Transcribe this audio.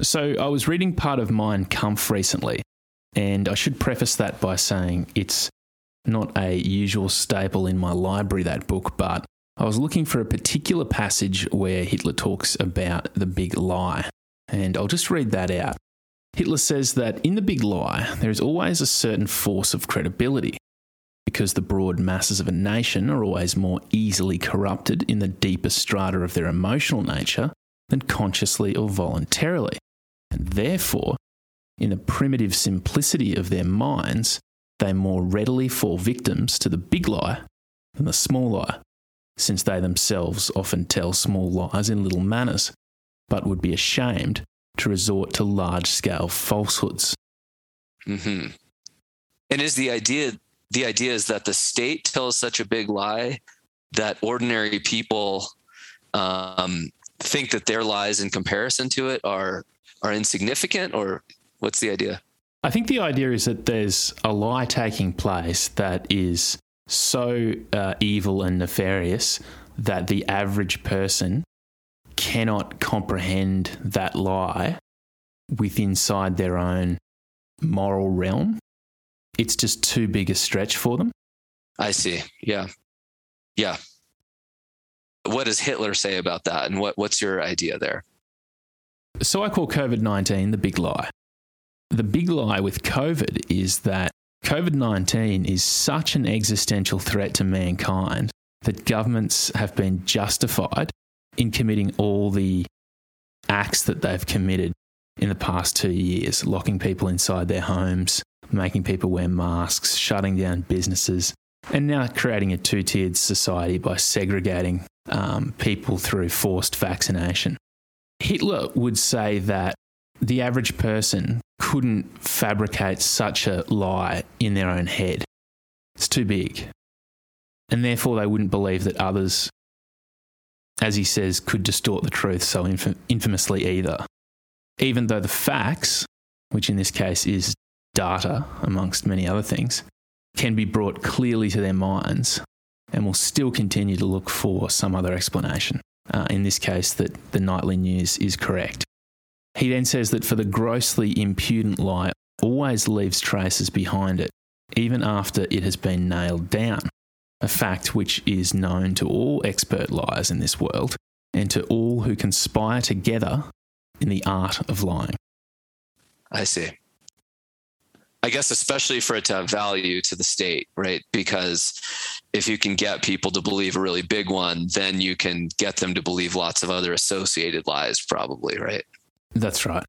So I was reading part of Mein Kampf recently, and I should preface that by saying it's not a usual staple in my library, that book, but I was looking for a particular passage where Hitler talks about the big lie, and I'll just read that out. Hitler says that in the big lie, there is always a certain force of credibility, because the broad masses of a nation are always more easily corrupted in the deeper strata of their emotional nature than consciously or voluntarily. And therefore, in the primitive simplicity of their minds, they more readily fall victims to the big lie than the small lie since they themselves often tell small lies in little manners, but would be ashamed to resort to large scale falsehoods. Mm-hmm. And is the idea the idea is that the state tells such a big lie that ordinary people um, think that their lies in comparison to it are are insignificant, or what's the idea? I think the idea is that there's a lie taking place that is so uh, evil and nefarious that the average person cannot comprehend that lie with inside their own moral realm. It's just too big a stretch for them. I see. Yeah. Yeah. What does Hitler say about that? And what, what's your idea there? So I call COVID 19 the big lie. The big lie with COVID is that COVID 19 is such an existential threat to mankind that governments have been justified in committing all the acts that they've committed in the past two years, locking people inside their homes, making people wear masks, shutting down businesses, and now creating a two tiered society by segregating um, people through forced vaccination. Hitler would say that the average person couldn't fabricate such a lie in their own head. It's too big. And therefore, they wouldn't believe that others, as he says, could distort the truth so infam- infamously either. Even though the facts, which in this case is data amongst many other things, can be brought clearly to their minds and will still continue to look for some other explanation. Uh, in this case, that the nightly news is correct. He then says that for the grossly impudent lie always leaves traces behind it, even after it has been nailed down, a fact which is known to all expert liars in this world and to all who conspire together in the art of lying. I see. I guess especially for it to have value to the state, right? Because if you can get people to believe a really big one, then you can get them to believe lots of other associated lies, probably, right? That's right.